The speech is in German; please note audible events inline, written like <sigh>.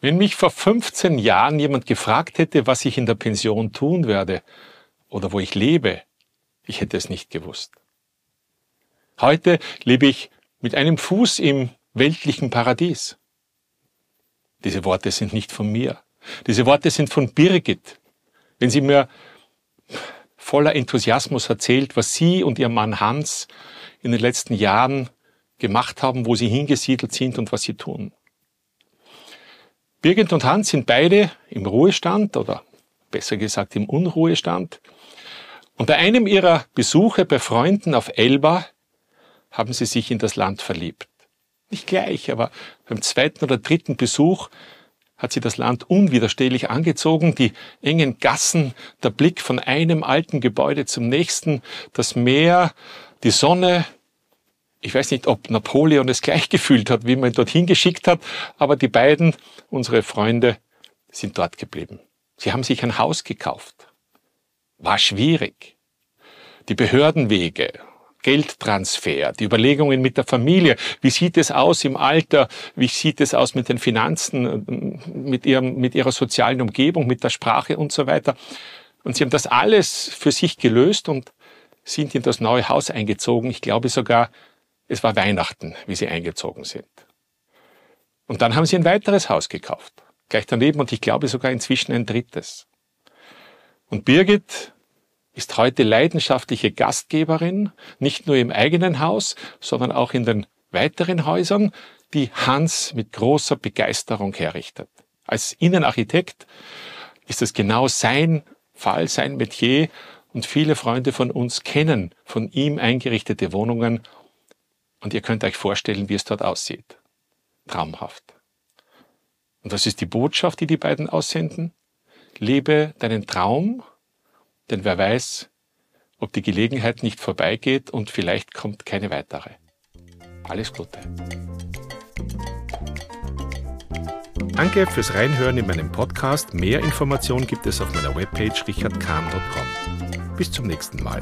Wenn mich vor 15 Jahren jemand gefragt hätte, was ich in der Pension tun werde oder wo ich lebe, ich hätte es nicht gewusst. Heute lebe ich mit einem Fuß im weltlichen Paradies. Diese Worte sind nicht von mir. Diese Worte sind von Birgit. Wenn sie mir voller Enthusiasmus erzählt, was sie und ihr Mann Hans in den letzten Jahren gemacht haben, wo sie hingesiedelt sind und was sie tun. Birgit und Hans sind beide im Ruhestand oder besser gesagt im Unruhestand. Und bei einem ihrer Besuche bei Freunden auf Elba haben sie sich in das Land verliebt. Nicht gleich, aber beim zweiten oder dritten Besuch hat sie das Land unwiderstehlich angezogen, die engen Gassen, der Blick von einem alten Gebäude zum nächsten, das Meer, die Sonne, ich weiß nicht, ob Napoleon es gleich <laughs> gefühlt hat, wie man ihn dorthin geschickt hat, aber die beiden, unsere Freunde, sind dort geblieben. Sie haben sich ein Haus gekauft. War schwierig. Die Behördenwege, Geldtransfer, die Überlegungen mit der Familie, wie sieht es aus im Alter, wie sieht es aus mit den Finanzen, mit, ihrem, mit ihrer sozialen Umgebung, mit der Sprache und so weiter. Und sie haben das alles für sich gelöst und sind in das neue Haus eingezogen. Ich glaube sogar, es war Weihnachten, wie sie eingezogen sind. Und dann haben sie ein weiteres Haus gekauft, gleich daneben und ich glaube sogar inzwischen ein drittes. Und Birgit ist heute leidenschaftliche Gastgeberin, nicht nur im eigenen Haus, sondern auch in den weiteren Häusern, die Hans mit großer Begeisterung herrichtet. Als Innenarchitekt ist es genau sein Fall, sein Metier und viele Freunde von uns kennen von ihm eingerichtete Wohnungen und ihr könnt euch vorstellen, wie es dort aussieht. Traumhaft. Und was ist die Botschaft, die die beiden aussenden? Lebe deinen Traum, denn wer weiß, ob die Gelegenheit nicht vorbeigeht und vielleicht kommt keine weitere. Alles Gute. Danke fürs Reinhören in meinem Podcast. Mehr Informationen gibt es auf meiner Webpage richardkahn.com. Bis zum nächsten Mal.